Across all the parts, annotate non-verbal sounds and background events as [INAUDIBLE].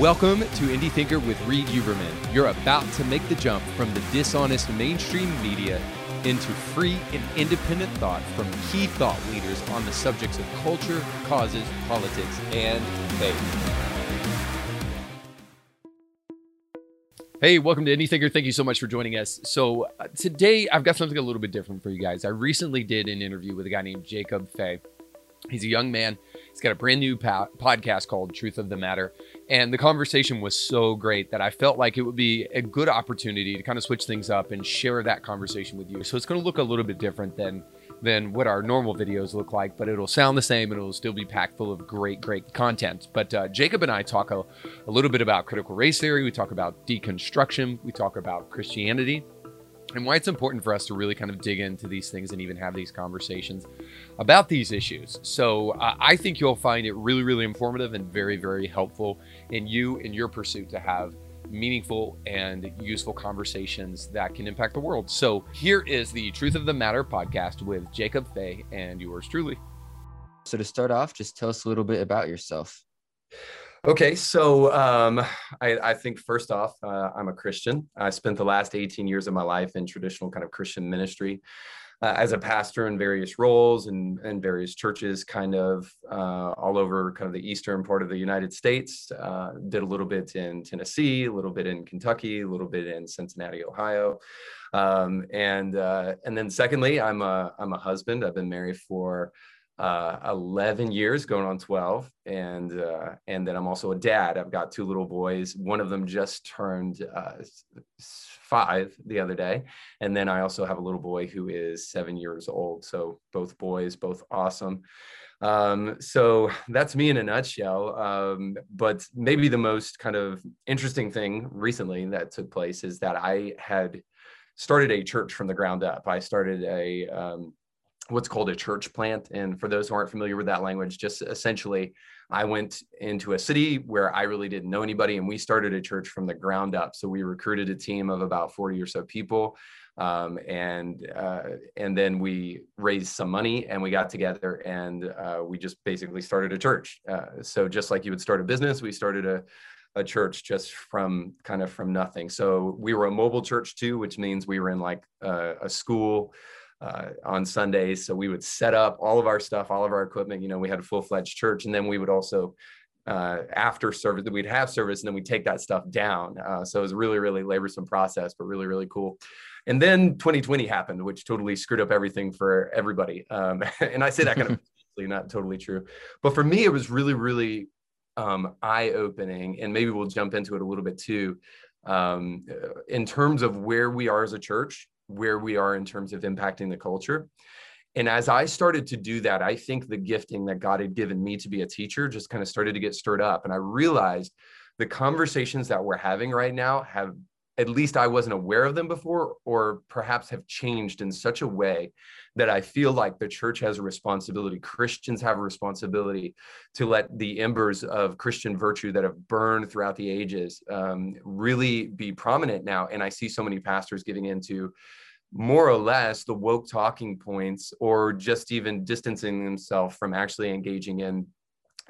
Welcome to Indie Thinker with Reed Uberman. You're about to make the jump from the dishonest mainstream media into free and independent thought from key thought leaders on the subjects of culture, causes, politics, and faith. Hey, welcome to Indie Thinker. Thank you so much for joining us. So, uh, today I've got something a little bit different for you guys. I recently did an interview with a guy named Jacob Fay. He's a young man. He's got a brand new po- podcast called Truth of the Matter. And the conversation was so great that I felt like it would be a good opportunity to kind of switch things up and share that conversation with you. So it's going to look a little bit different than than what our normal videos look like, but it'll sound the same and it'll still be packed full of great, great content. But uh, Jacob and I talk a, a little bit about critical race theory. We talk about deconstruction. We talk about Christianity and why it's important for us to really kind of dig into these things and even have these conversations about these issues. So uh, I think you'll find it really, really informative and very, very helpful in you in your pursuit to have meaningful and useful conversations that can impact the world. So here is the Truth of the Matter podcast with Jacob Fay and yours truly. So to start off, just tell us a little bit about yourself. Okay, so um, I, I, think first off, uh, I'm a Christian. I spent the last 18 years of my life in traditional kind of Christian ministry uh, as a pastor in various roles and, and various churches, kind of uh, all over kind of the eastern part of the United States. Uh, did a little bit in Tennessee, a little bit in Kentucky, a little bit in Cincinnati, Ohio. Um, and uh, and then secondly, I'm a I'm a husband. I've been married for uh, 11 years going on 12 and uh, and then i'm also a dad. I've got two little boys. One of them just turned uh, five the other day and then i also have a little boy who is seven years old. So both boys both awesome. Um, so that's me in a nutshell. Um, but maybe the most kind of interesting thing recently that took place is that i had started a church from the ground up. I started a um, what's called a church plant. And for those who aren't familiar with that language, just essentially, I went into a city where I really didn't know anybody, and we started a church from the ground up. So we recruited a team of about 40 or so people. Um, and uh, and then we raised some money and we got together and uh, we just basically started a church. Uh, so just like you would start a business, we started a a church just from kind of from nothing. So we were a mobile church too, which means we were in like a, a school uh, on Sundays. So we would set up all of our stuff, all of our equipment. You know, we had a full fledged church, and then we would also uh, after service that we'd have service, and then we take that stuff down. Uh, so it was really, really laborsome process, but really, really cool. And then 2020 happened, which totally screwed up everything for everybody. Um, [LAUGHS] and I say that kind of [LAUGHS] not totally true, but for me, it was really, really um, eye opening. And maybe we'll jump into it a little bit too. Um, in terms of where we are as a church where we are in terms of impacting the culture. And as I started to do that, I think the gifting that God had given me to be a teacher just kind of started to get stirred up. And I realized the conversations that we're having right now have, at least I wasn't aware of them before, or perhaps have changed in such a way that I feel like the church has a responsibility, Christians have a responsibility to let the embers of Christian virtue that have burned throughout the ages um, really be prominent now. And I see so many pastors giving into more or less the woke talking points or just even distancing themselves from actually engaging in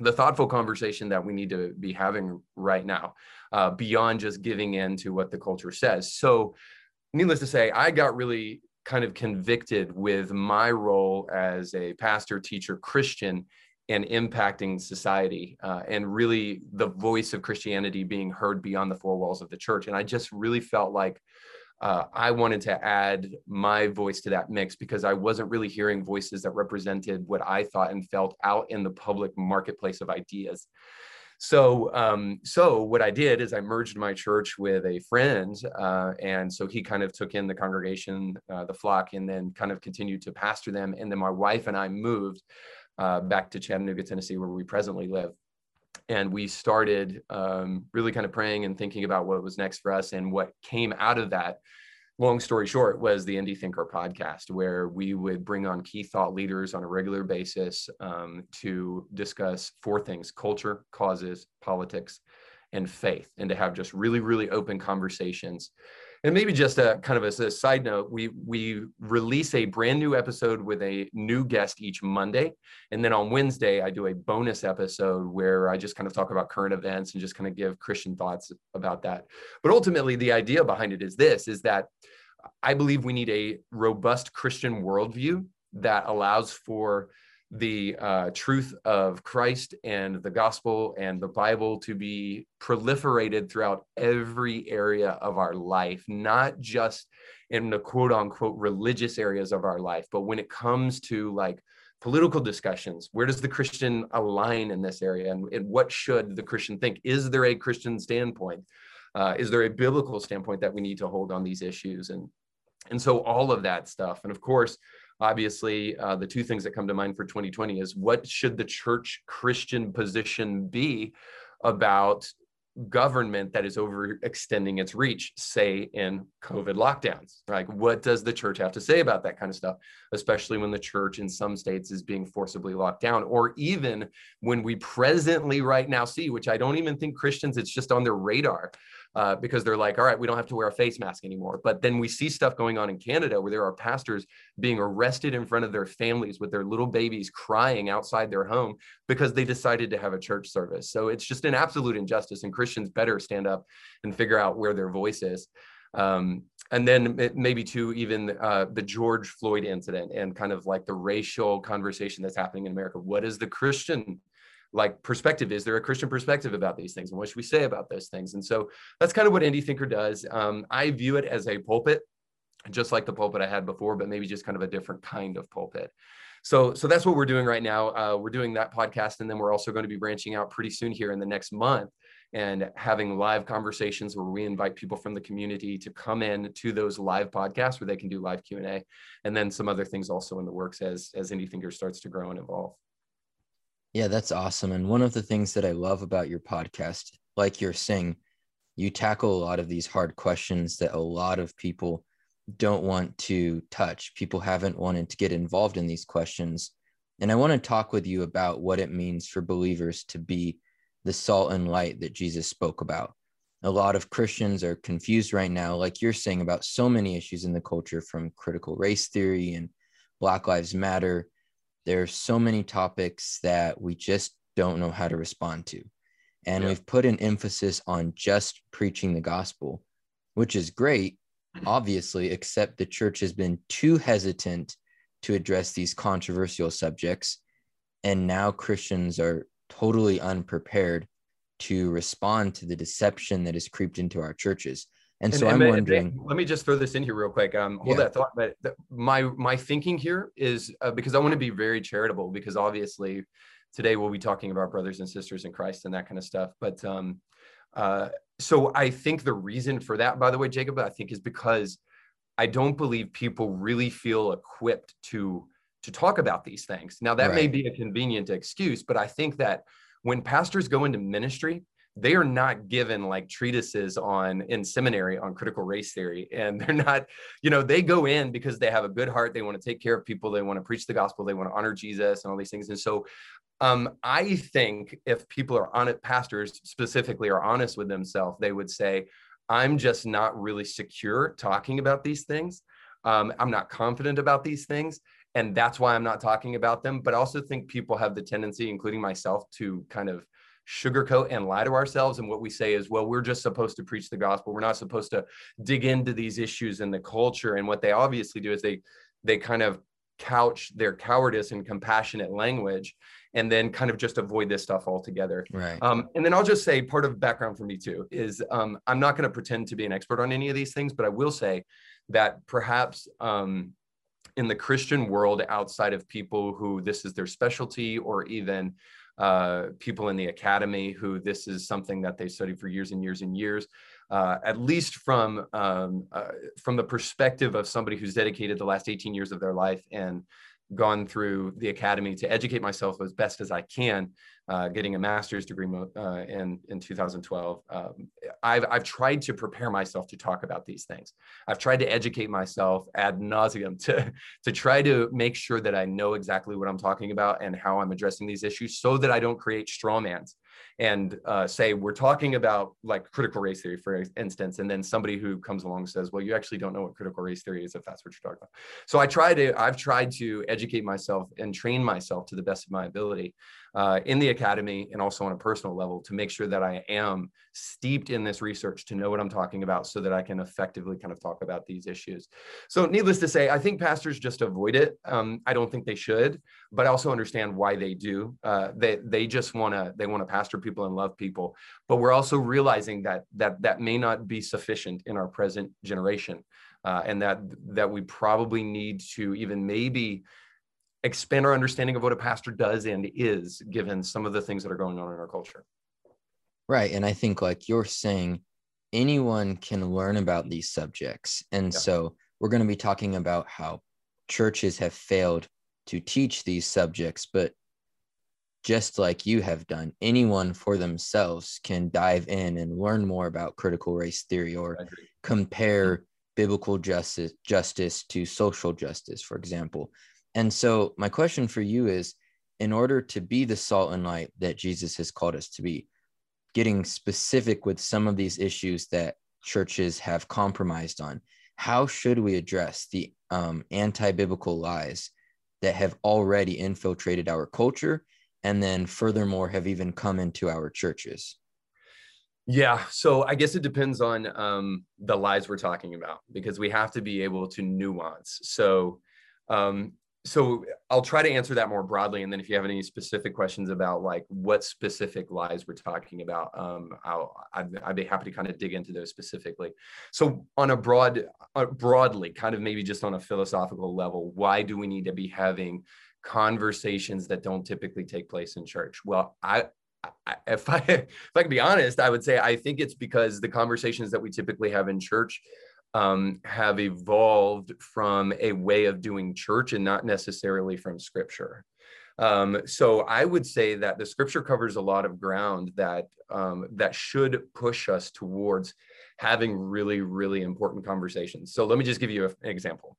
the thoughtful conversation that we need to be having right now uh, beyond just giving in to what the culture says. So needless to say i got really kind of convicted with my role as a pastor teacher christian and impacting society uh, and really the voice of christianity being heard beyond the four walls of the church. And i just really felt like uh, I wanted to add my voice to that mix because I wasn't really hearing voices that represented what I thought and felt out in the public marketplace of ideas. So, um, so what I did is I merged my church with a friend, uh, and so he kind of took in the congregation, uh, the flock, and then kind of continued to pastor them. And then my wife and I moved uh, back to Chattanooga, Tennessee, where we presently live and we started um, really kind of praying and thinking about what was next for us and what came out of that long story short was the indie thinker podcast where we would bring on key thought leaders on a regular basis um, to discuss four things culture causes politics and faith and to have just really really open conversations and maybe just a kind of as a side note, we we release a brand new episode with a new guest each Monday, and then on Wednesday I do a bonus episode where I just kind of talk about current events and just kind of give Christian thoughts about that. But ultimately, the idea behind it is this: is that I believe we need a robust Christian worldview that allows for the uh, truth of Christ and the gospel and the Bible to be proliferated throughout every area of our life, not just in the quote unquote religious areas of our life, but when it comes to like political discussions, where does the Christian align in this area and, and what should the Christian think? Is there a Christian standpoint? Uh, is there a biblical standpoint that we need to hold on these issues? And and so all of that stuff. And of course, obviously uh, the two things that come to mind for 2020 is what should the church christian position be about government that is overextending its reach say in covid lockdowns? Like what does the church have to say about that kind of stuff especially when the church in some states is being forcibly locked down? Or even when we presently right now see which i don't even think christians it's just on their radar uh, because they're like, all right, we don't have to wear a face mask anymore. But then we see stuff going on in Canada where there are pastors being arrested in front of their families with their little babies crying outside their home because they decided to have a church service. So it's just an absolute injustice, and Christians better stand up and figure out where their voice is. Um, and then maybe to even uh, the George Floyd incident and kind of like the racial conversation that's happening in America. What is the Christian like perspective is there a christian perspective about these things? And what should we say about those things? And so that's kind of what indie thinker does. Um, i view it as a pulpit just like the pulpit i had before but maybe just kind of a different kind of pulpit. So so that's what we're doing right now. Uh, we're doing that podcast and then we're also going to be branching out pretty soon here in the next month and having live conversations where we invite people from the community to come in to those live podcasts where they can do live q&a and then some other things also in the works as as indie thinker starts to grow and evolve yeah, that's awesome. And one of the things that I love about your podcast, like you're saying, you tackle a lot of these hard questions that a lot of people don't want to touch. People haven't wanted to get involved in these questions. And I want to talk with you about what it means for believers to be the salt and light that Jesus spoke about. A lot of Christians are confused right now, like you're saying, about so many issues in the culture from critical race theory and Black Lives Matter there's so many topics that we just don't know how to respond to. And yeah. we've put an emphasis on just preaching the gospel, which is great, obviously, except the church has been too hesitant to address these controversial subjects. And now Christians are totally unprepared to respond to the deception that has creeped into our churches. And, and so and I'm wondering. let me just throw this in here real quick. Um, hold yeah. that thought. But my my thinking here is uh, because I want to be very charitable because obviously today we'll be talking about brothers and sisters in Christ and that kind of stuff. But um, uh, so I think the reason for that, by the way, Jacob, I think is because I don't believe people really feel equipped to to talk about these things. Now that right. may be a convenient excuse, but I think that when pastors go into ministry, they are not given like treatises on in seminary on critical race theory and they're not you know they go in because they have a good heart they want to take care of people they want to preach the gospel they want to honor jesus and all these things and so um, i think if people are on it pastors specifically are honest with themselves they would say i'm just not really secure talking about these things. Um, i'm not confident about these things and that's why i'm not talking about them. But i also think people have the tendency including myself to kind of sugarcoat and lie to ourselves. And what we say is, well, we're just supposed to preach the gospel. We're not supposed to dig into these issues in the culture. And what they obviously do is they they kind of couch their cowardice in compassionate language and then kind of just avoid this stuff altogether. Right. Um, and then I'll just say part of background for me too is um, I'm not going to pretend to be an expert on any of these things, but I will say that perhaps um, in the Christian world, outside of people who this is their specialty or even uh, people in the academy who this is something that they studied for years and years and years. Uh, at least from um, uh, from the perspective of somebody who's dedicated the last 18 years of their life and gone through the academy to educate myself as best as I can, uh, getting a master's degree uh, in in 2012. Um, I've I've tried to prepare myself to talk about these things. I've tried to educate myself ad nauseum to [LAUGHS] to try to make sure that I know exactly what I'm talking about and how I'm addressing these issues, so that I don't create straw strawmans and uh, say we're talking about like critical race theory for instance and then somebody who comes along says well you actually don't know what critical race theory is if that's what you're talking about. So i try to i've tried to educate myself and train myself to the best of my ability uh, in the academy and also on a personal level to make sure that i am steeped in this research to know what i'm talking about so that i can effectively kind of talk about these issues. So needless to say i think pastors just avoid it. Um, i don't think they should but i also understand why they do. Uh, they, they just want to they want to pastor people and love people. But we're also realizing that that that may not be sufficient in our present generation uh, and that that we probably need to even maybe expand our understanding of what a pastor does and is given some of the things that are going on in our culture right and i think like you're saying anyone can learn about these subjects and yeah. so we're going to be talking about how churches have failed to teach these subjects but just like you have done, anyone for themselves can dive in and learn more about critical race theory or compare biblical justice justice to social justice, for example. And so my question for you is in order to be the salt and light that Jesus has called us to be, getting specific with some of these issues that churches have compromised on, how should we address the um, anti biblical lies that have already infiltrated our culture and then furthermore have even come into our churches? Yeah, so I guess it depends on um, the lies we're talking about because we have to be able to nuance. So, um, so I'll try to answer that more broadly, and then if you have any specific questions about like what specific lies we're talking about, um, I'll I'd, I'd, be happy to kind of dig into those specifically. So on a broad, uh, broadly, kind of maybe just on a philosophical level, why do we need to be having conversations that don't typically take place in church? Well, I, I, if I if I [LAUGHS] can be honest, I would say I think it's because the conversations that we typically have in church um, have evolved from a way of doing church and not necessarily from scripture. Um, so I would say that the scripture covers a lot of ground that um, that should push us towards having really, really important conversations. So let me just give you an example.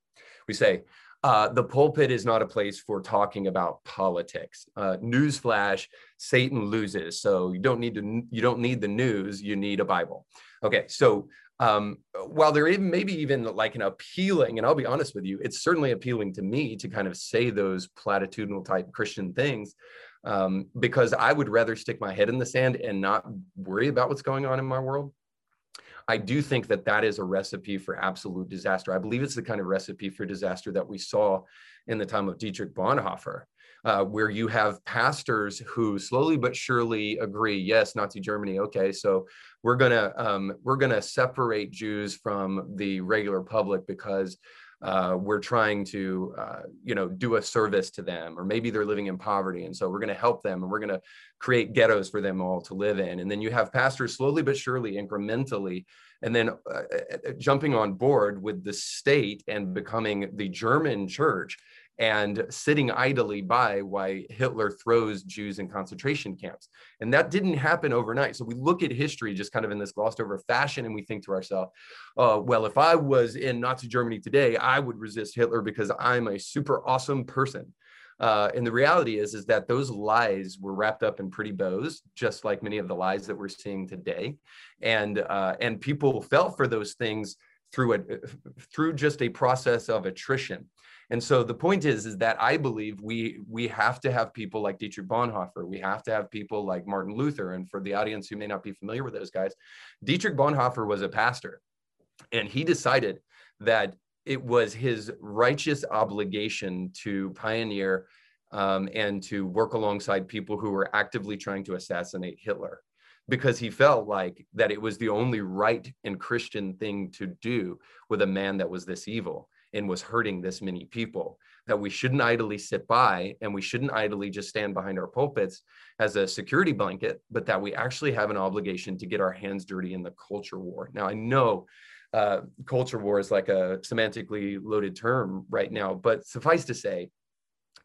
We say, uh, the pulpit is not a place for talking about politics. Uh, newsflash: Satan loses, so you don't need to. You don't need the news. You need a Bible. Okay, so um, while there even maybe even like an appealing, and I'll be honest with you, it's certainly appealing to me to kind of say those platitudinal type Christian things um, because I would rather stick my head in the sand and not worry about what's going on in my world. I do think that that is a recipe for absolute disaster. I believe it's the kind of recipe for disaster that we saw in the time of Dietrich Bonhoeffer, uh, where you have pastors who slowly but surely agree, yes, Nazi Germany, okay, so we're gonna um, we're gonna separate Jews from the regular public because uh, we're trying to uh, you know do a service to them or maybe they're living in poverty and so we're going to help them and we're going to create ghettos for them all to live in. And then you have pastors slowly but surely incrementally and then uh, uh, uh jumping on board with the state and becoming the german church and sitting idly by while Hitler throws Jews in concentration camps. And that didn't happen overnight. So we look at history just kind of in this glossed over fashion and we think to ourselves, uh, well, if I was in Nazi Germany today, I would resist Hitler because I'm a super awesome person. Uh, and the reality is, is that those lies were wrapped up in pretty bows, just like many of the lies that we're seeing today. And, uh, and people fell for those things through a, through just a process of attrition. And so the point is, is that I believe we we have to have people like Dietrich Bonhoeffer. We have to have people like Martin Luther. And for the audience who may not be familiar with those guys, Dietrich Bonhoeffer was a pastor, and he decided that it was his righteous obligation to pioneer um, and to work alongside people who were actively trying to assassinate Hitler because he felt like that it was the only right and Christian thing to do with a man that was this evil and was hurting this many people that we shouldn't idly sit by and we shouldn't idly just stand behind our pulpits as a security blanket but that we actually have an obligation to get our hands dirty in the culture war. Now i know uh, culture war is like a semantically loaded term right now but suffice to say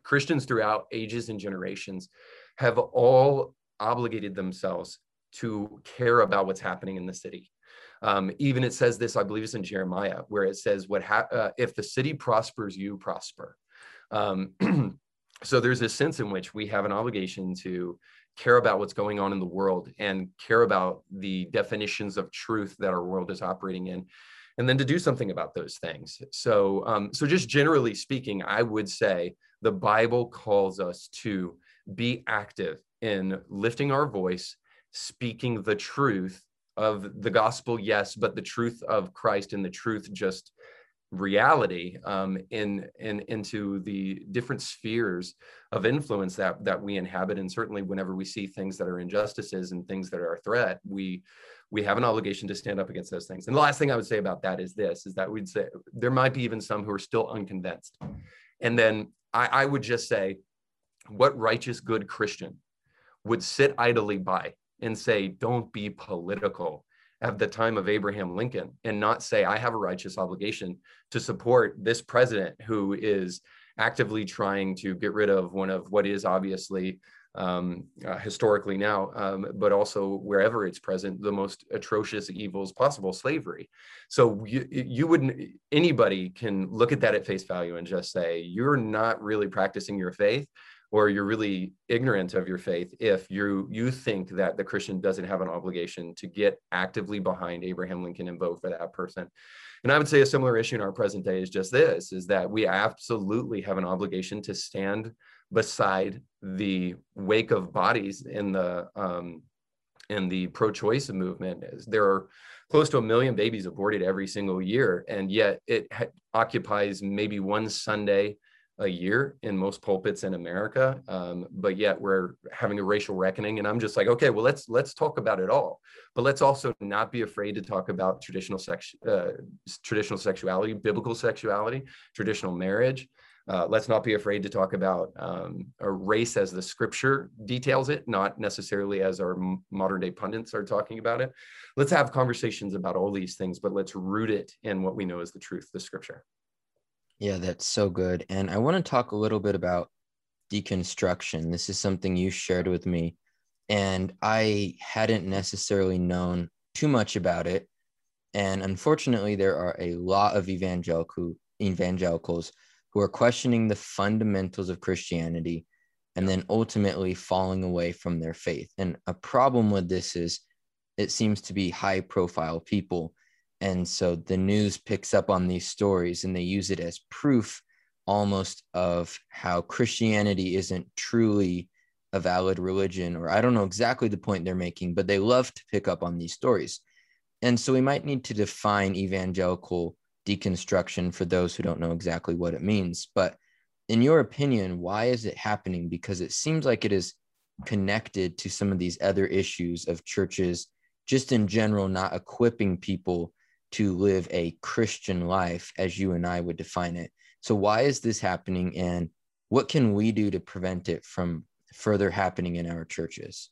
christians throughout ages and generations have all obligated themselves to care about what's happening in the city um, even it says this, I believe it's in Jeremiah, where it says, "What ha- uh, if the city prospers, you prosper." Um, [CLEARS THROAT] so there's a sense in which we have an obligation to care about what's going on in the world and care about the definitions of truth that our world is operating in and then to do something about those things so um, so just generally speaking i would say the bible calls us to be active in lifting our voice speaking the truth of the gospel yes but the truth of christ and the truth just reality um, in, in into the different spheres of influence that that we inhabit. And certainly whenever we see things that are injustices and things that are a threat we we have an obligation to stand up against those things. And the last thing i would say about that is this is that we'd say there might be even some who are still unconvinced. And then i, I would just say what righteous good christian would sit idly by and say don't be political at the time of Abraham Lincoln and not say, I have a righteous obligation to support this president who is actively trying to get rid of one of what is obviously um, uh, historically now, um, but also wherever it's present, the most atrocious evils possible, slavery. So you, you wouldn't, anybody can look at that at face value and just say, you're not really practicing your faith or you're really ignorant of your faith if you you think that the Christian doesn't have an obligation to get actively behind Abraham Lincoln and vote for that person. And I would say a similar issue in our present day is just this is that we absolutely have an obligation to stand beside the wake of bodies in the um, in the pro-choice movement. There are close to a million babies aborted every single year, and yet it ha- occupies maybe one Sunday a year in most pulpits in America, um, but yet we're having a racial reckoning. And I'm just like, okay, well let's let's talk about it all, but let's also not be afraid to talk about traditional sex, uh, traditional sexuality, biblical sexuality, traditional marriage. Uh, let's not be afraid to talk about um, a race as the scripture details it, not necessarily as our modern day pundits are talking about it. Let's have conversations about all these things, but let's root it in what we know is the truth, the scripture. Yeah, that's so good. And I want to talk a little bit about deconstruction. This is something you shared with me, and I hadn't necessarily known too much about it. And unfortunately, there are a lot of evangelical evangelicals who are questioning the fundamentals of Christianity and then ultimately falling away from their faith. And a problem with this is it seems to be high profile people and so the news picks up on these stories and they use it as proof almost of how Christianity isn't truly a valid religion, or I don't know exactly the point they're making, but they love to pick up on these stories. And so we might need to define evangelical deconstruction for those who don't know exactly what it means. But in your opinion, why is it happening? Because it seems like it is connected to some of these other issues of churches, just in general, not equipping people to live a Christian life as you and I would define it. So, why is this happening? And what can we do to prevent it from further happening in our churches?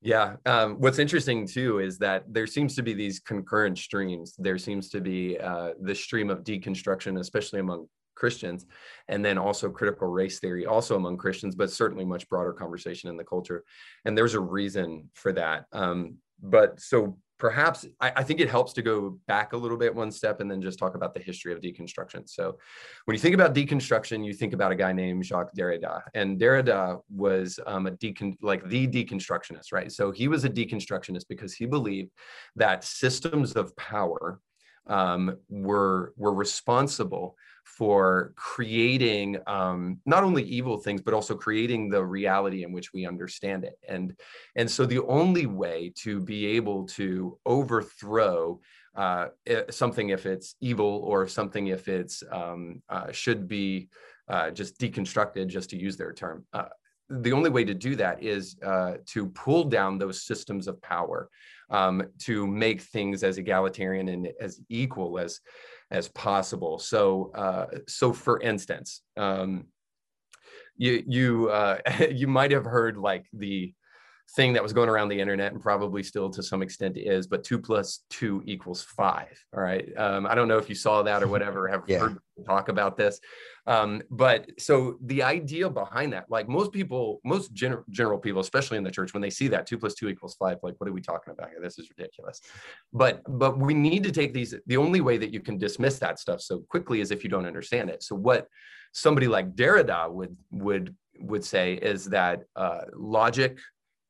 Yeah. Um, what's interesting too is that there seems to be these concurrent streams. There seems to be uh, the stream of deconstruction, especially among Christians, and then also critical race theory, also among Christians, but certainly much broader conversation in the culture. And there's a reason for that. Um, but so perhaps I, I, think it helps to go back a little bit one step and then just talk about the history of deconstruction. So when you think about deconstruction, you think about a guy named Jacques Derrida, and Derrida was um, a decon like the deconstructionist, right? So he was a deconstructionist because he believed that systems of power um, were were responsible for creating um, not only evil things but also creating the reality in which we understand it. And and so the only way to be able to overthrow uh, something if it's evil or something if it's um, uh, should be uh, just deconstructed just to use their term uh, the only way to do that is uh, to pull down those systems of power um, to make things as egalitarian and as equal as as possible. So, uh, so for instance, um, you you uh, [LAUGHS] you might have heard like the thing that was going around the internet and probably still to some extent is, but two plus two equals five. All right. Um, I don't know if you saw that or whatever, have [LAUGHS] yeah. heard talk about this. Um, but so the idea behind that, like most people, most general, general people, especially in the church, when they see that two plus two equals five, like, what are we talking about here? This is ridiculous. But, but we need to take these, the only way that you can dismiss that stuff so quickly is if you don't understand it. So what somebody like Derrida would, would, would say is that uh, logic,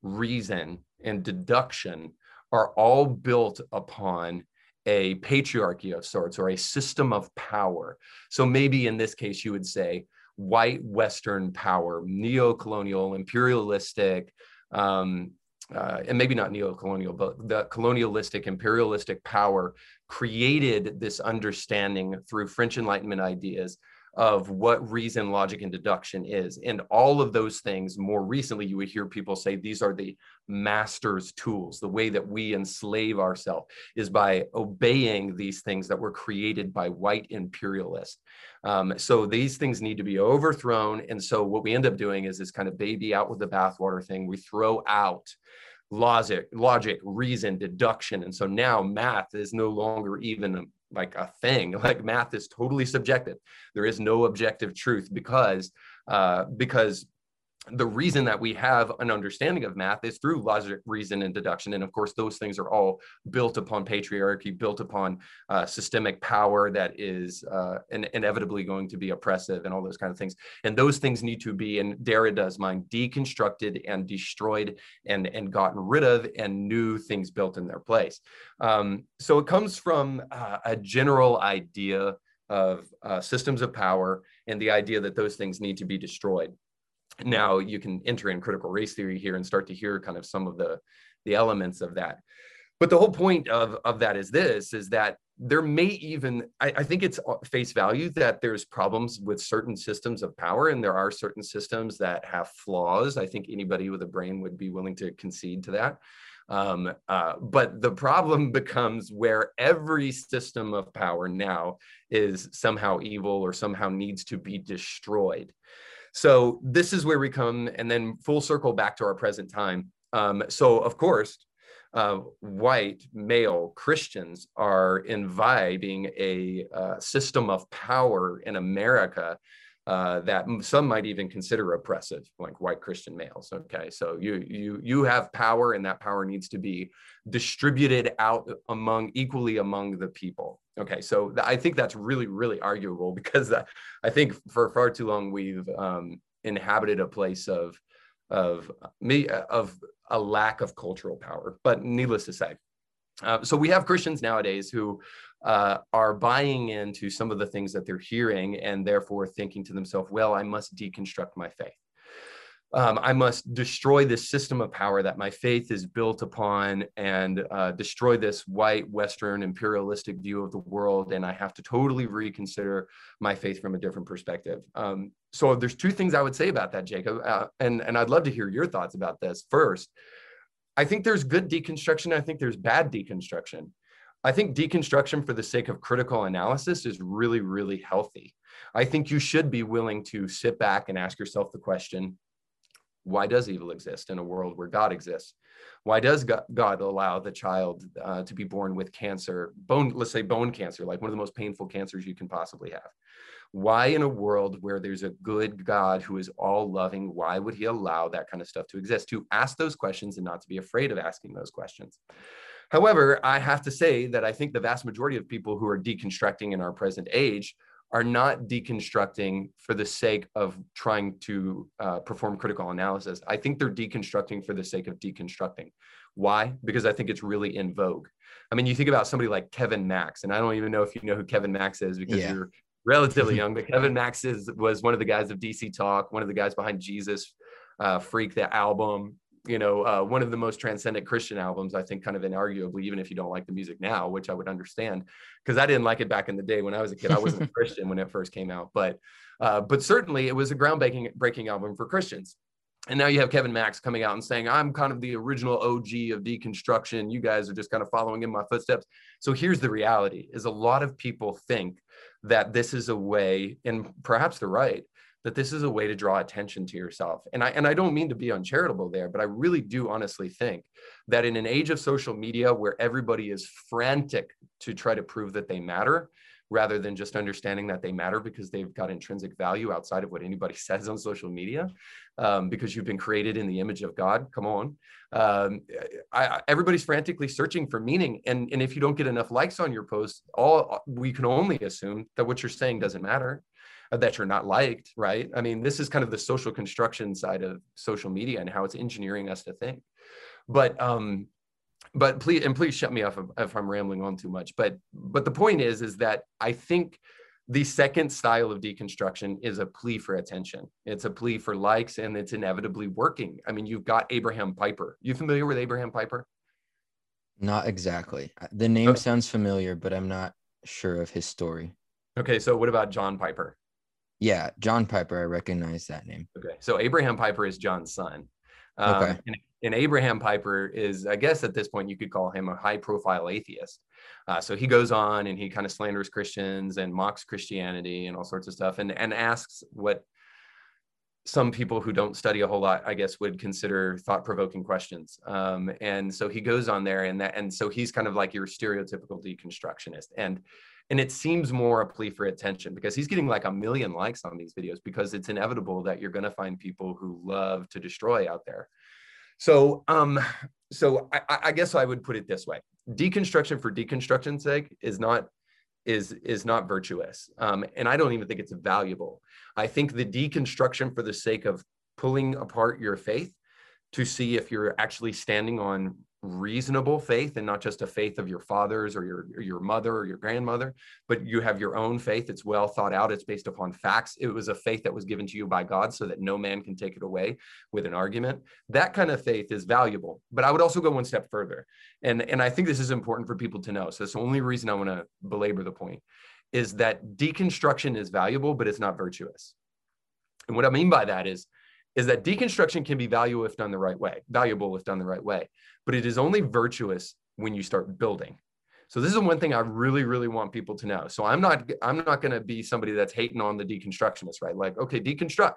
reason, and deduction are all built upon a patriarchy of sorts or a system of power. So maybe in this case, you would say white Western power, neo colonial, imperialistic, um, uh, and maybe not neo-colonial, but the colonialistic, imperialistic power created this understanding through French Enlightenment ideas of what reason, logic, and deduction is. And all of those things, more recently, you would hear people say these are the master's tools. The way that we enslave ourselves is by obeying these things that were created by white imperialists. Um, so these things need to be overthrown. And so what we end up doing is this kind of baby out with the bathwater thing. We throw out logic, logic, reason, deduction. And so now math is no longer even like a thing. [LAUGHS] Like math is totally subjective. There is no objective truth because uh, because the reason that we have an understanding of math is through logic, reason, and deduction. And of course, those things are all built upon patriarchy, built upon uh, systemic power that is uh, in- inevitably going to be oppressive and all those kind of things. And those things need to be, in Derrida's mind, deconstructed and destroyed and, and gotten rid of, and new things built in their place. Um, so it comes from uh, a general idea of uh, systems of power and the idea that those things need to be destroyed now you can enter in critical race theory here and start to hear kind of some of the the elements of that. But the whole point of of that is this is that there may even I, I, think it's face value that there's problems with certain systems of power and there are certain systems that have flaws. I think anybody with a brain would be willing to concede to that. Um, uh, but the problem [LAUGHS] becomes where every system of power now is somehow evil or somehow needs to be destroyed so this is where we come and then full circle back to our present time. Um, so of course, uh, white male Christians are imbibing a uh, system of power in America uh, that some might even consider oppressive, like white Christian males. Okay, so you you you have power, and that power needs to be distributed out among equally among the people. Okay, so I think that's really really arguable [LAUGHS] because I think for far too long we've um, inhabited a place of of me of a lack of cultural power. But needless to say, uh, so we have Christians nowadays who uh, are buying into some of the things that they're hearing and therefore thinking to themselves, well, I must deconstruct my faith. Um, I must destroy this system of power that my faith is built upon and uh, destroy this white, Western, imperialistic view of the world. And I have to totally reconsider my faith from a different perspective. Um, so there's two things I would say about that, Jacob. Uh, and, and I'd love to hear your thoughts about this. First, I think there's good deconstruction. I think there's bad deconstruction. I think deconstruction for the sake of critical analysis is really, really healthy. I think you should be willing to sit back and ask yourself the question why does evil exist in a world where God exists? Why does God allow the child uh, to be born with cancer, bone, let's say bone cancer, like one of the most painful cancers you can possibly have? Why, in a world where there's a good God who is all loving, why would he allow that kind of stuff to exist? To ask those questions and not to be afraid of asking those questions. However, I have to say that I think the vast majority of people who are deconstructing in our present age are not deconstructing for the sake of trying to uh, perform critical analysis. I think they're deconstructing for the sake of deconstructing. Why? Because I think it's really in vogue. I mean, you think about somebody like Kevin Max, and I don't even know if you know who Kevin Max is because yeah. you're relatively [LAUGHS] young, but Kevin Max is, was one of the guys of DC Talk, one of the guys behind Jesus uh, Freak, the album, you know, uh, one of the most transcendent Christian albums, I think, kind of inarguably, even if you don't like the music now, which I would understand, because I didn't like it back in the day when I was a kid. I wasn't a [LAUGHS] Christian when it first came out, but uh, but certainly it was a groundbreaking breaking album for Christians. And now you have Kevin Max coming out and saying, I'm kind of the original OG of deconstruction. You guys are just kind of following in my footsteps. So here's the reality is a lot of people think that this is a way, and perhaps they're right, that this is a way to draw attention to yourself. And I and I don't mean to be uncharitable there, but I really do honestly think that in an age of social media where everybody is frantic to try to prove that they matter, rather than just understanding that they matter because they've got intrinsic value outside of what anybody [LAUGHS] says on social media, um, because you've been created in the image of God. Come on. Um, I, everybody's frantically searching for meaning. And, and if you don't get enough likes on your post, all we can only assume that what you're saying doesn't matter that you're not liked, right? I mean, this is kind of the social construction side of social media and how it's engineering us to think. but um, but please and please shut me off if, if I'm rambling on too much. But but the point is is that I think the second style of deconstruction is a plea for attention. It's a plea for likes, and it's inevitably working. I mean, you've got Abraham Piper. You familiar with Abraham Piper? Not exactly. The name okay. sounds familiar, but I'm not sure of his story. Okay, so what about John Piper? Yeah, John Piper. I recognize that name. Okay, so Abraham Piper is John's son. Um, okay. And, and, Abraham Piper is, I guess, at this point, you could call him a high-profile atheist. Uh, so he goes on and he kind of slanders Christians and mocks Christianity and all sorts of stuff, and and asks what some people who don't study a whole lot, I guess, would consider thought-provoking questions. Um, and so he goes on there, and that, and so he's kind of like your stereotypical deconstructionist, and and it seems more a plea for attention because he's getting like a million likes on these videos because it's inevitable that you're going to find people who love to destroy out there. So, um, so I, I guess I would put it this way: deconstruction for deconstruction's sake is not is is not virtuous um, and i don't even think it's valuable i think the deconstruction for the sake of pulling apart your faith to see if you're actually standing on reasonable faith and not just a faith of your fathers or your your mother or your grandmother but you have your own faith. It's well thought out. It's based upon facts. It was a faith that was given to you by god so that no man can take it away with an argument. That kind of faith is valuable but i would also go one step further. And and i think this is important for people to know. So the only reason i want to belabor the point is that deconstruction is valuable but it's not virtuous. And what i mean by that is is that deconstruction can be valuable if done the right way, valuable if done the right way, but it is only virtuous when you start building. So this is one thing I really, really want people to know. So I'm not, I'm not going to be somebody that's hating on the deconstructionists, right? Like, okay, deconstruct.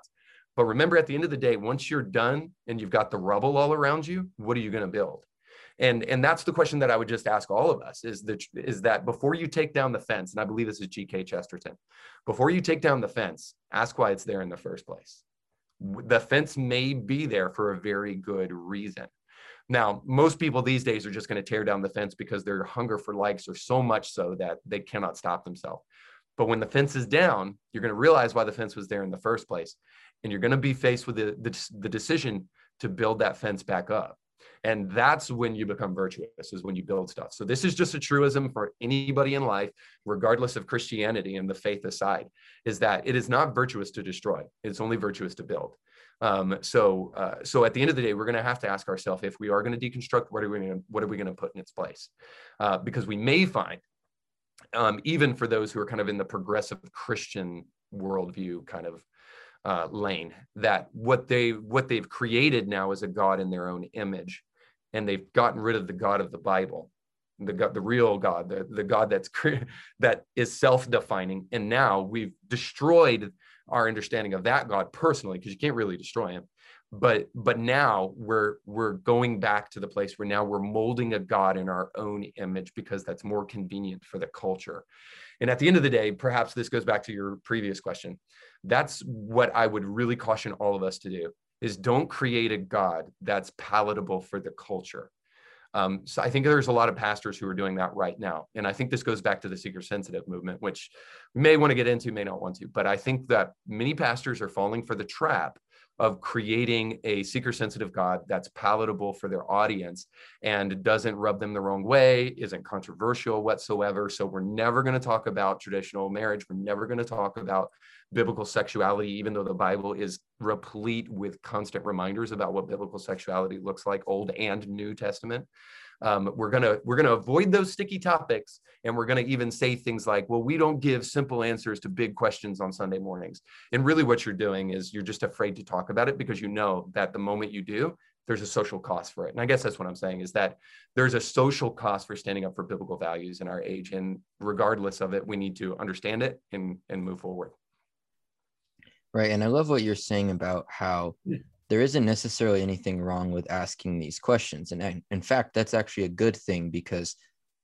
But remember, at the end of the day, once you're done and you've got the rubble all around you, what are you going to build? And and that's the question that I would just ask all of us: is that is that before you take down the fence, and I believe this is G.K. Chesterton, before you take down the fence, ask why it's there in the first place the fence may be there for a very good reason. Now, most people these days are just going to tear down the fence because their hunger for likes are so much so that they cannot stop themselves. But when the fence is down, you're going to realize why the fence was there in the first place. And you're going to be faced with the, the, the decision to build that fence back up. And that's when you become virtuous, is when you build stuff. So this is just a truism for anybody in life, regardless of Christianity and the faith aside, is that it is not virtuous to destroy. It's only virtuous to build. Um, so, uh, so at the end of the day, we're going to have to ask ourselves if we are going to deconstruct, what are we going to, what are we going to put in its place? Uh, because we may find, um, even for those who are kind of in the progressive Christian worldview kind of uh, lane, that what they what they've created now is a God in their own image, and they've gotten rid of the God of the Bible, the God, the real God, the, the God that's [LAUGHS] that is self-defining. And now we've destroyed our understanding of that God personally, because you can't really destroy him. But but now we're we're going back to the place where now we're molding a God in our own image because that's more convenient for the culture. And at the end of the day, perhaps this goes back to your previous question. That's what I would really caution all of us to do is don't create a God that's palatable for the culture. Um, so I think there's a lot of pastors who are doing that right now. And I think this goes back to the seeker sensitive movement, which we may want to get into, may not want to. But I think that many pastors are falling for the trap of creating a seeker sensitive God that's palatable for their audience and doesn't rub them the wrong way, isn't controversial whatsoever. So we're never going to talk about traditional marriage. We're never going to talk about biblical sexuality, even though the Bible is replete with constant reminders about what biblical sexuality looks like, Old and New Testament. Um, we're gonna we're gonna avoid those sticky topics, and we're gonna even say things like, "Well, we don't give simple answers to big questions on Sunday mornings." And really, what you're doing is you're just afraid to talk about it because you know that the moment you do, there's a social cost for it. And I guess that's what I'm saying is that there's a social cost for standing up for biblical values in our age, and regardless of it, we need to understand it and and move forward. Right. And I love what you're saying about how there isn't necessarily anything wrong with asking these questions. And in fact, that's actually a good thing because,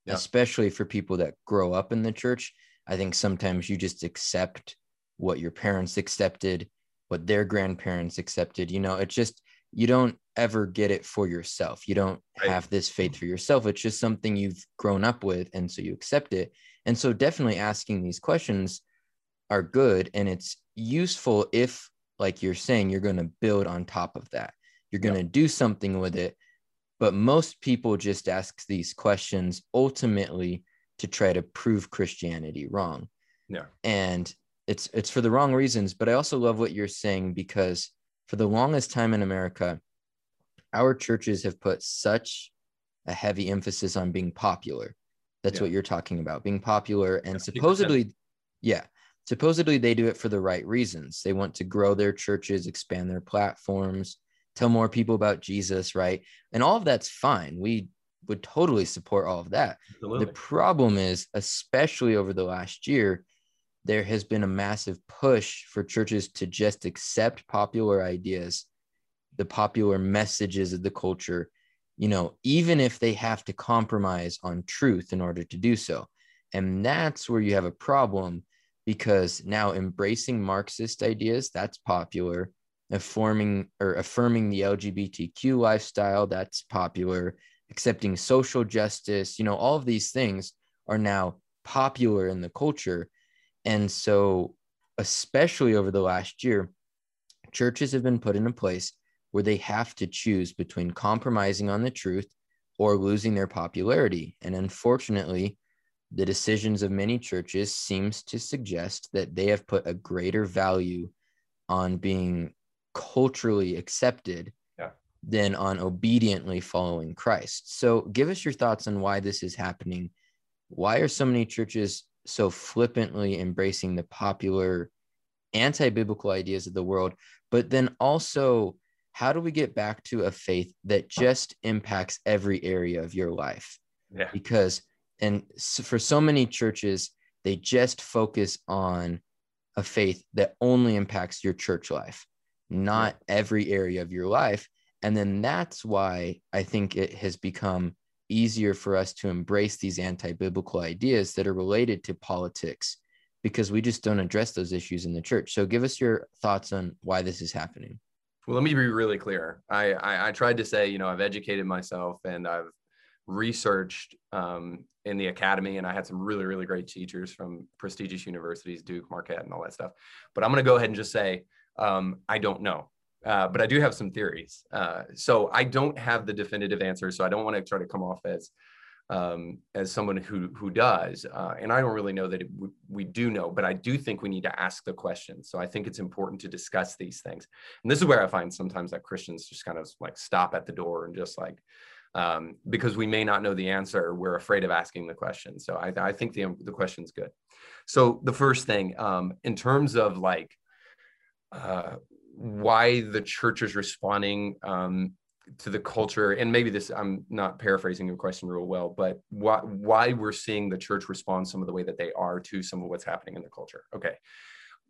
yeah. especially for people that grow up in the church, I think sometimes you just accept what your parents accepted, what their grandparents accepted. You know, it's just, you don't ever get it for yourself. You don't right. have this faith for yourself. It's just something you've grown up with. And so you accept it. And so definitely asking these questions are good. And it's useful if like you're saying you're going to build on top of that you're going to yep. do something with it but most people just ask these questions ultimately to try to prove Christianity wrong. Yeah. And it's it's for the wrong reasons, but I also love what you're saying because for the longest time in America, our churches have put such a heavy emphasis on being popular. That's yeah. what you're talking about, being popular and yeah, supposedly yeah, supposedly they do it for the right reasons. They want to grow their churches, expand their platforms, tell more people about Jesus, right? And all of that's fine. We would totally support all of that. Absolutely. The problem is, especially over the last year, there has been a massive push for churches to just accept popular ideas, the popular messages of the culture, you know, even if they have to compromise on truth in order to do so. And that's where you have a problem because now embracing Marxist ideas, that's popular. Affirming or affirming the LGBTQ lifestyle, that's popular accepting social justice, you know, all of these things are now popular in the culture. And so, especially over the last year, churches have been put in a place where they have to choose between compromising on the truth or losing their popularity. And unfortunately, the decisions of many churches seems to suggest that they have put a greater value on being culturally accepted than on obediently following Christ. So, give us your thoughts on why this is happening. Why are so many churches so flippantly embracing the popular anti biblical ideas of the world? But then also, how do we get back to a faith that just impacts every area of your life? Yeah. Because, and for so many churches, they just focus on a faith that only impacts your church life, not every area of your life. And then that's why I think it has become easier for us to embrace these anti biblical ideas that are related to politics because we just don't address those issues in the church. So, give us your thoughts on why this is happening. Well, let me be really clear. I, I, I tried to say, you know, I've educated myself and I've researched um, in the academy, and I had some really, really great teachers from prestigious universities, Duke, Marquette, and all that stuff. But I'm going to go ahead and just say, um, I don't know. Uh, but I do have some theories. Uh, so I don't have the definitive answer. So I don't want to try to come off as um, as someone who who does. Uh, and I don't really know that it, we do know, but I do think we need to ask the question. So I think it's important to discuss these things. And this is where I find sometimes that Christians just kind of like stop at the door and just like um, because we may not know the answer, we're afraid of asking the question. So I, I think the the question's good. So the first thing, um, in terms of like uh, why the church is responding um, to the culture and maybe this i'm not paraphrasing your question real well but why why we're seeing the church respond some of the way that they are to some of what's happening in the culture okay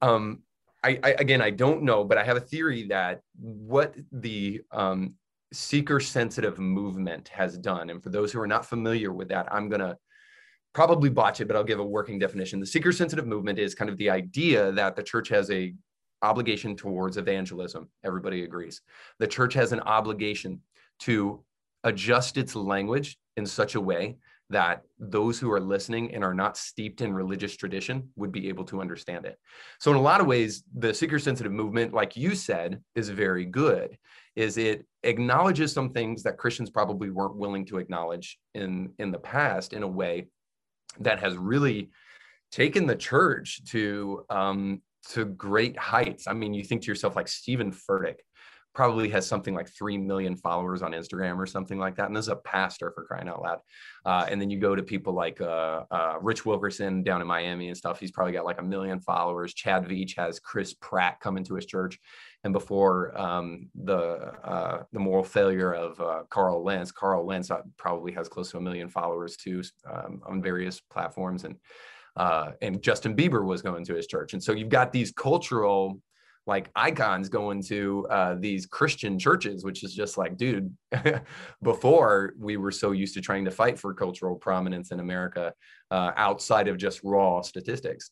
um i, I again i don't know but i have a theory that what the um seeker sensitive movement has done and for those who are not familiar with that i'm going to probably botch it but i'll give a working definition the seeker sensitive movement is kind of the idea that the church has a obligation towards evangelism. Everybody agrees. The church has an obligation to adjust its language in such a way that those who are listening and are not steeped in religious tradition would be able to understand it. So in a lot of ways the seeker sensitive movement like you said is very good is it acknowledges some things that Christians probably weren't willing to acknowledge in in the past in a way that has really taken the church to um, to great heights. I mean, you think to yourself like Steven Furtick probably has something like 3 million followers on Instagram or something like that. And this is a pastor for crying out loud. Uh, and then you go to people like uh, uh, Rich Wilkerson down in Miami and stuff. He's probably got like a million followers. Chad Veach has Chris Pratt come into his church. And before um, the uh, the moral failure of uh, Carl Lentz, Carl Lentz uh, probably has close to a million followers too um, on various platforms. And uh, and Justin Bieber was going to his church. And so you've got these cultural like icons going to uh, these Christian churches, which is just like, dude, [LAUGHS] before we were so used to trying to fight for cultural prominence in America uh, outside of just raw statistics.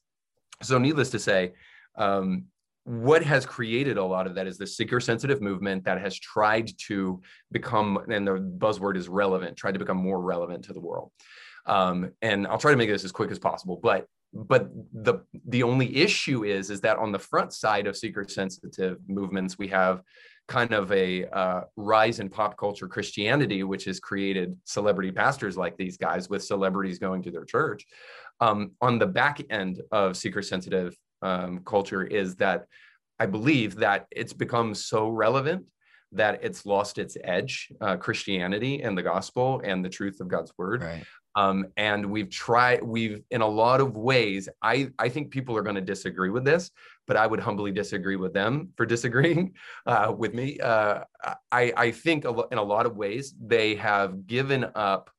So, needless to say, um, what has created a lot of that is the seeker sensitive movement that has tried to become, and the buzzword is relevant, tried to become more relevant to the world. Um, and I'll try to make this as quick as possible. But but the the only issue is is that on the front side of seeker sensitive movements, we have kind of a uh, rise in pop culture Christianity, which has created celebrity pastors like these guys with celebrities going to their church. Um, on the back end of seeker sensitive um, culture is that I believe that it's become so relevant that it's lost its edge, uh, Christianity and the gospel and the truth of God's word. Right. Um, and we've tried, we've in a lot of ways, I, I think people are going to disagree with this, but I would humbly disagree with them for [LAUGHS] disagreeing uh, with me. Uh, I, I think in a lot of ways, they have given up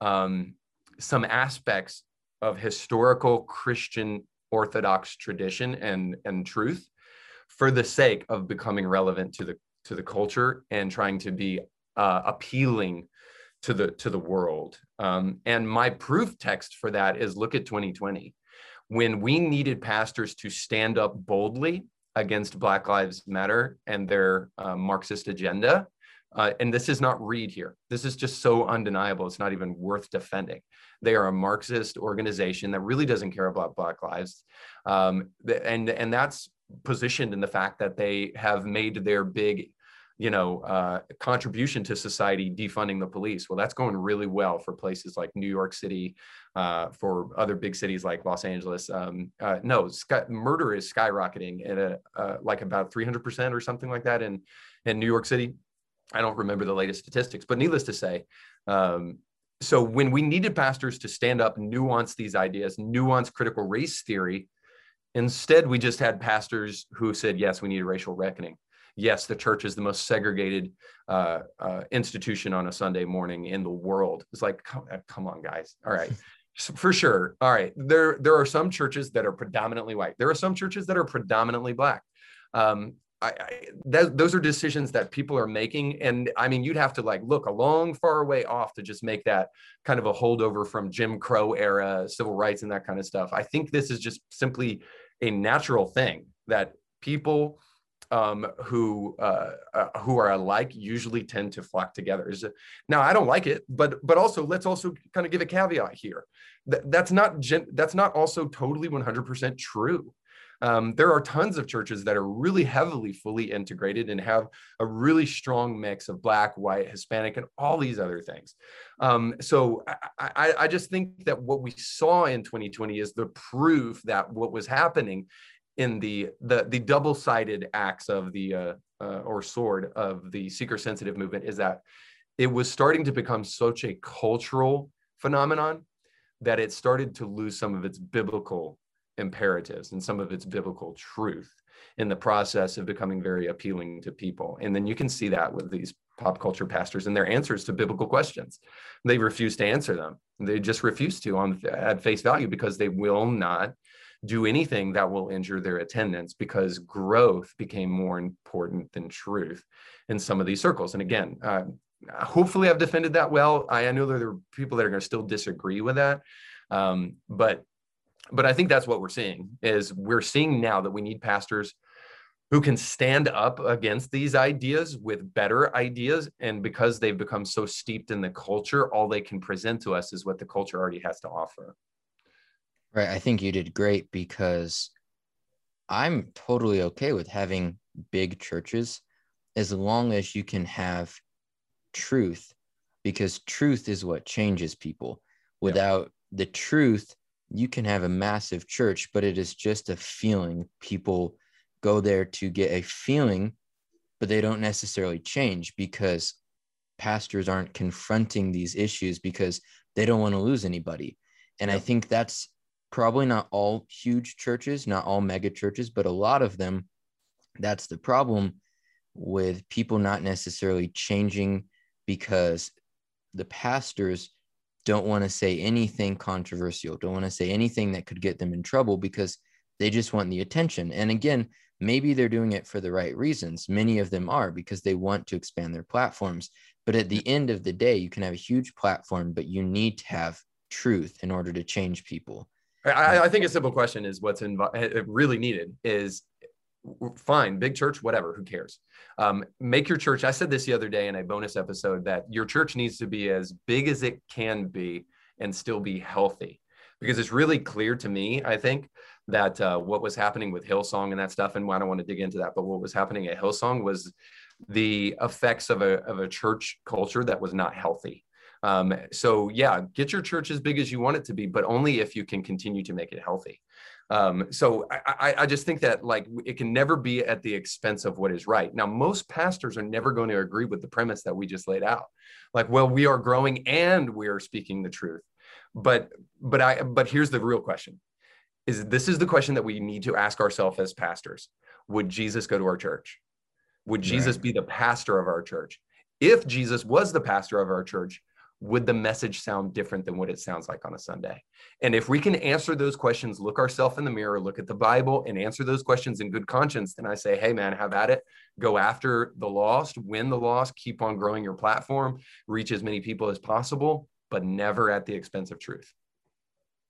um, some aspects of historical Christian Orthodox tradition and, and truth for the sake of becoming relevant to the to the culture and trying to be uh, appealing to the to the world. Um, and my proof text for that is look at 2020, when we needed pastors to stand up boldly against Black Lives Matter and their uh, Marxist agenda. Uh, and this is not read here. This is just so undeniable. It's not even worth defending. They are a Marxist organization that really doesn't care about Black lives, um, and and that's positioned in the fact that they have made their big you know, uh, contribution to society defunding the police. Well, that's going really well for places like New York City, uh, for other big cities like Los Angeles. Um, uh, no, sky, murder is skyrocketing at a uh, like about 300% or something like that in in New York City. I don't remember the latest statistics, but needless to say, um, so when we needed pastors to stand up, nuance these ideas, nuance critical race theory, instead we just had pastors who said, "Yes, we need a racial reckoning." yes, the church is the most segregated uh, uh, institution on a Sunday morning in the world. It's like, come, uh, come on, guys. All right. [LAUGHS] For sure. All right. There, there are some churches that are predominantly white. There are some churches that are predominantly black. Um, I, I that, those are decisions that people are making, and I mean, you'd have to like look a long, far way off to just make that kind of a holdover from Jim Crow era civil rights and that kind of stuff. I think this is just simply a natural thing that people um, who uh, uh, who are alike usually tend to flock together. Now, I don't like it, but but also let's also kind of give a caveat here. That, that's not gen- that's not also totally 100% true. Um, there are tons of churches that are really heavily fully integrated and have a really strong mix of black, white, Hispanic, and all these other things. Um, so I, I, I just think that what we saw in 2020 is the proof that what was happening in the the the double-sided axe of the uh, uh, or sword of the seeker sensitive movement is that it was starting to become such a cultural phenomenon that it started to lose some of its biblical imperatives and some of its biblical truth in the process of becoming very appealing to people. And then you can see that with these pop culture pastors and their answers to biblical questions. They refuse to answer them. They just refuse to on at face value because they will not do anything that will injure their attendance because growth became more important than truth in some of these circles. And again, uh, hopefully I've defended that well. I, know there are people that are going to still disagree with that. Um, but but I think that's what we're seeing is we're seeing now that we need pastors who can stand up against these ideas with better ideas. And because they've become so steeped in the culture, all they can present to us is what the culture already has to offer. Right. I think you did great because I'm totally okay with having big churches as long as you can have truth because truth is what changes people. Without yeah. the truth, you can have a massive church, but it is just a feeling. People go there to get a feeling, but they don't necessarily change because pastors aren't confronting these issues because they don't want to lose anybody. And I think that's probably not all huge churches, not all mega churches, but a lot of them. That's the problem with people not necessarily changing because the pastors don't want to say anything controversial, don't want to say anything that could get them in trouble because they just want the attention. And again, maybe they're doing it for the right reasons. Many of them are because they want to expand their platforms. But at the end of the day, you can have a huge platform, but you need to have truth in order to change people. I, I think a simple question is what's inv- eh, really needed is fine, big church, whatever, who cares? Um, make your church. I said this the other day in a bonus episode that your church needs to be as big as it can be and still be healthy because it's really clear to me, I think, that uh, what was happening with Hillsong and that stuff, and I don't want to dig into that, but what was happening at Hillsong was the effects of a, of a church culture that was not healthy. Um, so yeah, get your church as big as you want it to be, but only if you can continue to make it healthy. Um, so I, I, just think that like it can never be at the expense of what is right. Now, most pastors are never going to agree with the premise that we just laid out. Like, well, we are growing and we are speaking the truth. But but I but here's the real question: is this is the question that we need to ask ourselves as pastors? Would Jesus go to our church? Would Jesus right. be the pastor of our church? If Jesus was the pastor of our church, would the message sound different than what it sounds like on a Sunday? And if we can answer those questions, look ourselves in the mirror, look at the Bible, and answer those questions in good conscience, then I say, hey, man, have at it. Go after the lost, win the lost, keep on growing your platform, reach as many people as possible, but never at the expense of truth.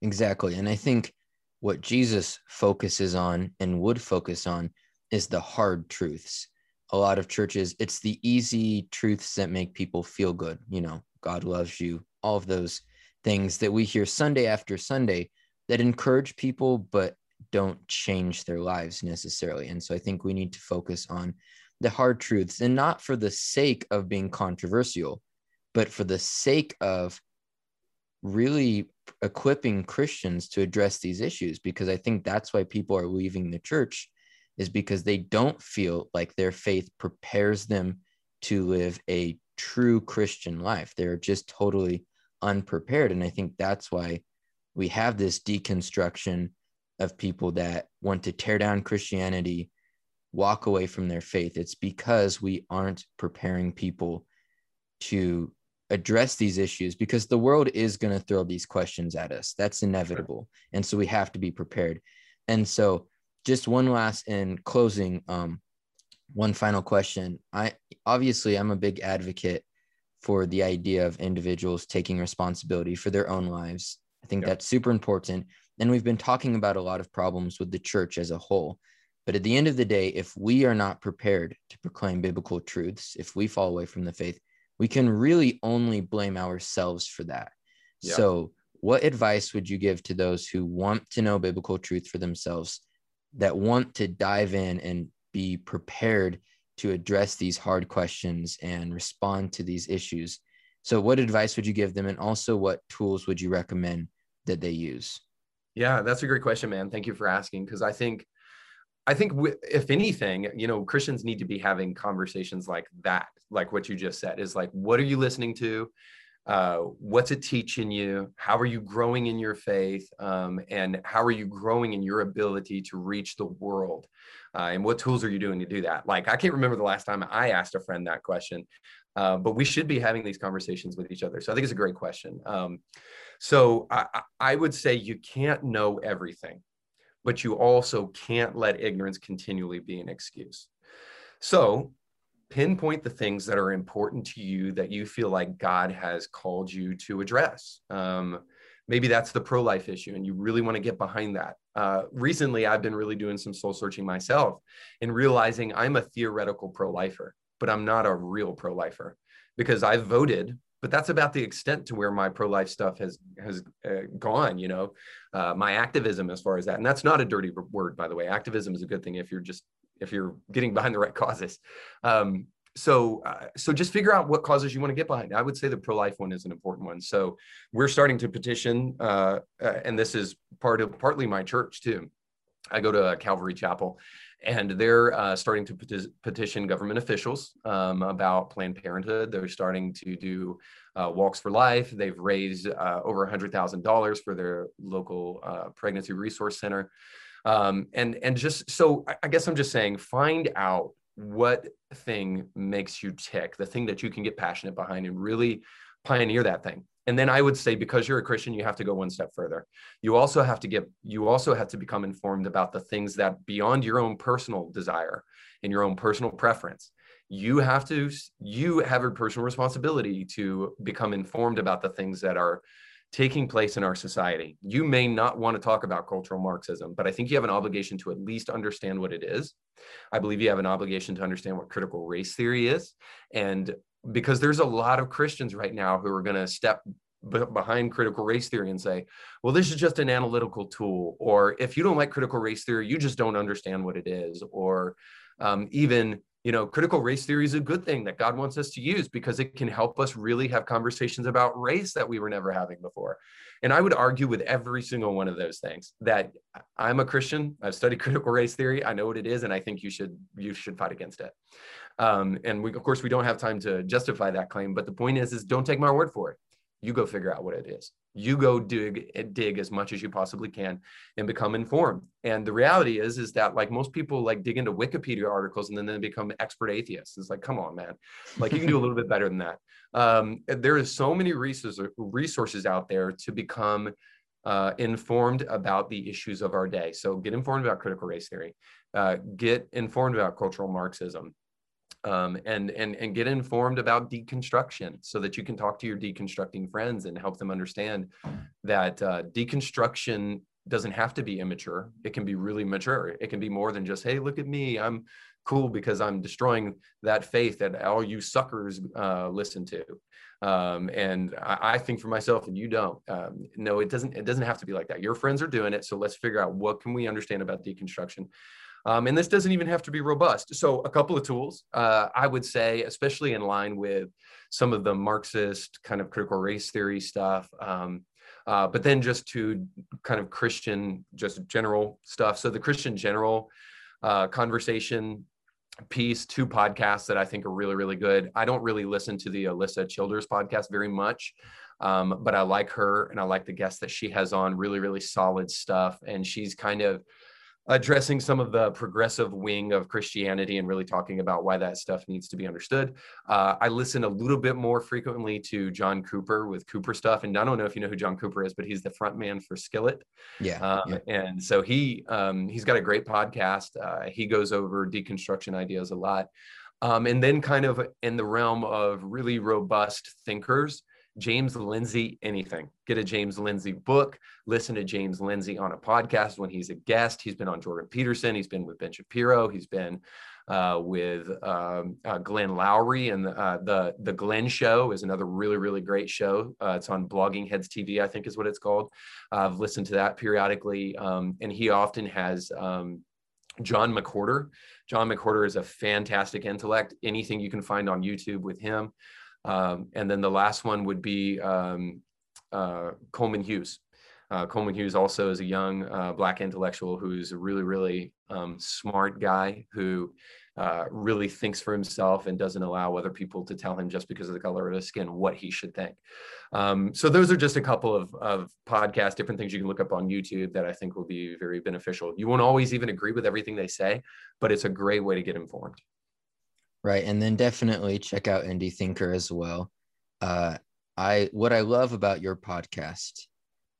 Exactly. And I think what Jesus focuses on and would focus on is the hard truths. A lot of churches, it's the easy truths that make people feel good, you know, God loves you, all of those things that we hear Sunday after Sunday that encourage people, but don't change their lives necessarily. And so I think we need to focus on the hard truths and not for the sake of being controversial, but for the sake of really equipping Christians to address these issues. Because I think that's why people are leaving the church, is because they don't feel like their faith prepares them to live a true Christian life. They're just totally unprepared. And I think that's why we have this deconstruction of people that want to tear down Christianity, walk away from their faith. It's because we aren't preparing people to address these issues because the world is going to throw these questions at us. That's inevitable. And so we have to be prepared. And so just one last in closing, um, one final question. I obviously I'm a big advocate for the idea of individuals taking responsibility for their own lives. I think that's super important. And we've been talking about a lot of problems with the church as a whole. But at the end of the day, if we are not prepared to proclaim biblical truths, if we fall away from the faith, we can really only blame ourselves for that. So, what advice would you give to those who want to know biblical truth for themselves, that want to dive in and be prepared to address these hard questions and respond to these issues. So, what advice would you give them? And also, what tools would you recommend that they use? Yeah, that's a great question, man. Thank you for asking. Because I think, I think if anything, you know, Christians need to be having conversations like that, like what you just said is like, what are you listening to? Uh, what's it teaching you? How are you growing in your faith? Um, and how are you growing in your ability to reach the world? Uh, and what tools are you doing to do that? Like, I can't remember the last time I asked a friend that question, uh, but we should be having these conversations with each other. So I think it's a great question. Um, so I, I would say you can't know everything, but you also can't let ignorance continually be an excuse. So pinpoint the things that are important to you that you feel like God has called you to address. Um, maybe that's the pro life issue and you really want to get behind that. Uh, recently, I've been really doing some soul searching myself and realizing I'm a theoretical pro lifer, but I'm not a real pro lifer because I've voted. But that's about the extent to where my pro-life stuff has has uh, gone. You know, uh, my activism as far as that, and that's not a dirty word, by the way. Activism is a good thing if you're just if you're getting behind the right causes. Um, so uh, so just figure out what causes you want to get behind. I would say the pro-life one is an important one. So we're starting to petition uh, uh, and this is part of partly my church too. I go to calvary chapel and they're uh, starting to peti- petition government officials um, about planned parenthood. They're starting to do uh, walks for life. They've raised uh, over $100000 for their local pregnancy resource center um, and and just so I guess i'm just saying find out what thing makes you tick, the thing that you can get passionate behind and really pioneer that thing. And then I would say, because you're a Christian, you have to go one step further. You also have to get, you also have to become informed about the things that beyond your own personal desire and your own personal preference, you have to, you have a personal responsibility to become informed about the things that are taking place in our society. You may not want to talk about cultural Marxism, but I think you have an obligation to at least understand what it is. I believe you have an obligation to understand what critical race theory is. And because there's a lot of Christians right now who are going to step behind critical race theory and say, well, this is just an analytical tool. Or if you don't like critical race theory, you just don't understand what it is. Or um, even, you know, critical race theory is a good thing that God wants us to use because it can help us really have conversations about race that we were never having before. And I would argue with every single one of those things that I'm a Christian. I've studied [LAUGHS] critical race theory. I know what it is, and I think you should you should fight against it. Um, and we, of course, we don't have time to justify that claim. But the point is, is don't take my word for it. You go figure out what it is. You go dig dig as much as you possibly can and become informed. And the reality is, is that like most people like dig into Wikipedia articles and then they become expert atheists. It's like, come on, man. Like you can do a little bit better than that [LAUGHS] um, there is so many resources resources out there to become uh, informed about the issues of our day. So get informed about critical race theory, uh, get informed about cultural Marxism, um, and and and get informed about deconstruction, so that you can talk to your deconstructing friends and help them understand that uh, deconstruction doesn't have to be immature. It can be really mature. It can be more than just, hey, look at me, I'm cool because I'm destroying that faith that all you suckers uh, listen to. Um, and I, I, think for myself, and you don't. Um, no, it doesn't. It doesn't have to be like that. Your friends are doing it, so let's figure out what can we understand about deconstruction. Um, and this doesn't even have to be robust. So a couple of tools, uh, I would say, especially in line with some of the Marxist kind of critical race theory stuff. Um, uh, but then just to kind of Christian, just general stuff. So the Christian general uh, conversation piece, two podcasts that I think are really, really good. I don't really listen to the Alisa Childers podcast very much, um, but I like her and I like the guests that she has on. Really, really solid stuff. And she's kind of addressing some of the progressive wing of Christianity and really talking about why that stuff needs to be understood. Uh, I listen a little bit more frequently to John Cooper with Cooper stuff, and I don't know if you know who John Cooper is, but he's the front man for Skillet. Yeah, um, yeah. and so he um, he's got a great podcast. Uh, he goes over deconstruction ideas a lot. Um, and then, kind of in the realm of really robust thinkers, James Lindsay anything. Get a James Lindsay book, listen to James Lindsay on a podcast when he's a guest. He's been on Jordan Peterson, he's been with Ben Shapiro, he's been uh, with um, uh, Glenn Loury and the, uh, the the Glenn Show is another really really great show. Uh, it's on Blogging Heads TV, I think is what it's called. I've listened to that periodically, um, and he often has. Um, John McWhorter. John McWhorter is a fantastic intellect. Anything you can find on YouTube with him. Um, and then the last one would be um, uh, Coleman Hughes. Uh, Coleman Hughes also is a young uh, Black intellectual who's a really, really um, smart guy who uh, really thinks for himself and doesn't allow other people to tell him just because of the color of his skin what he should think. Um, so those are just a couple of, of podcasts, different things you can look up on YouTube that I think will be very beneficial. You won't always even agree with everything they say, but it's a great way to get informed. Right. And then definitely check out Indie Thinker as well. Uh, I what I love about your podcast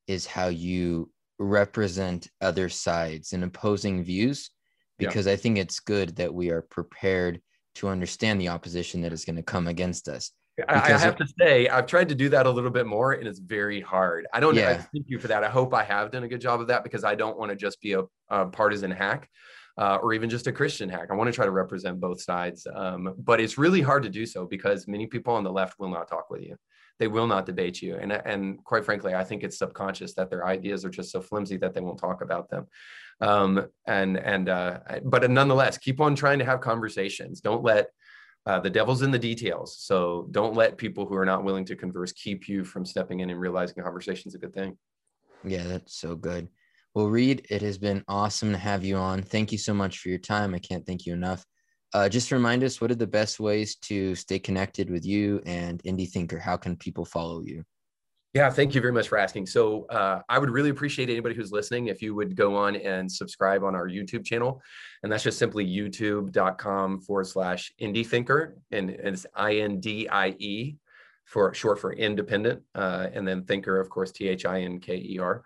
is how you represent other sides and opposing views because yeah. I think it's good that we are prepared to understand the opposition that is going to come against us. I, I have to say, I've tried to do that a little bit more, and it's very hard. I don't yeah. I thank you for that. I hope I have done a good job of that because I don't want to just be a, a partisan hack uh, or even just a Christian hack. I want to try to represent both sides, um, but it's really hard to do so because many people on the left will not talk with you. They will not debate you, and and quite frankly, I think it's subconscious that their ideas are just so flimsy that they won't talk about them. Um, and and uh, but nonetheless, keep on trying to have conversations. Don't let uh, the devil's in the details. So don't let people who are not willing to converse keep you from stepping in and realizing a conversation is a good thing. Yeah, that's so good. Well, Reed, it has been awesome to have you on. Thank you so much for your time. I can't thank you enough. Uh, just remind us what are the best ways to stay connected with you and Indie Thinker? How can people follow you? Yeah, thank you very much for asking. So, uh, I would really appreciate anybody who's listening if you would go on and subscribe on our YouTube channel. And that's just simply youtube.com forward slash indie thinker. And it's I N D I E for short for independent. Uh, and then thinker, of course, T H I N K E R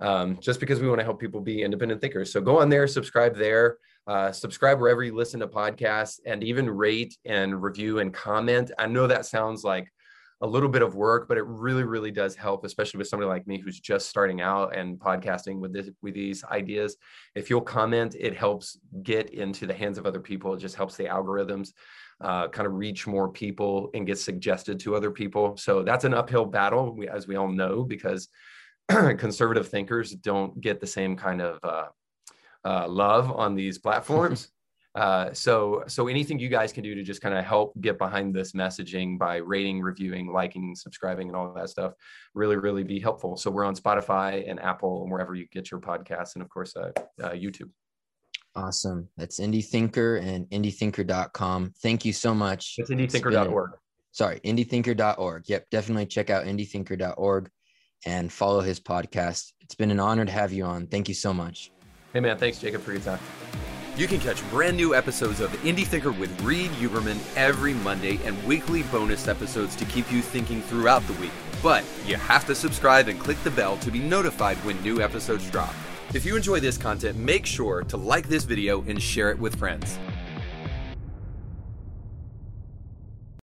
um, just because we want to help people be independent thinkers. So go on there, subscribe there, uh, subscribe wherever you listen to podcasts, and even rate and review and comment. I know that sounds like a little bit of work, but it really, really does help, especially with somebody like me who's just starting out and podcasting with this with these ideas. If you'll comment, it helps get into the hands of other people. It just helps the algorithms uh, kind of reach more people and get suggested to other people. So that's an uphill battle, as we all know, because [CLEARS THROAT] conservative thinkers don't get the same kind of uh, uh, love on these platforms. [LAUGHS] Uh, so, so anything you guys can do to just kind of help get behind this messaging by rating, reviewing, liking, subscribing, and all that stuff, really, really be helpful. So we're on Spotify and Apple and wherever you get your podcasts, and of course, uh, uh, YouTube. Awesome. That's Indie Thinker and indiethinker.com. Thank you so much. It's indiethinker.org. Sorry, indiethinker.org. Yep, definitely check out indiethinker.org and follow his podcast. It's been an honor to have you on. Thank you so much. Hey, man. Thanks, Jacob, for your time. You can catch brand new episodes of Indie Thinker with Reed Huberman every Monday and weekly bonus episodes to keep you thinking throughout the week. But you have to subscribe and click the bell to be notified when new episodes drop. If you enjoy this content, make sure to like this video and share it with friends.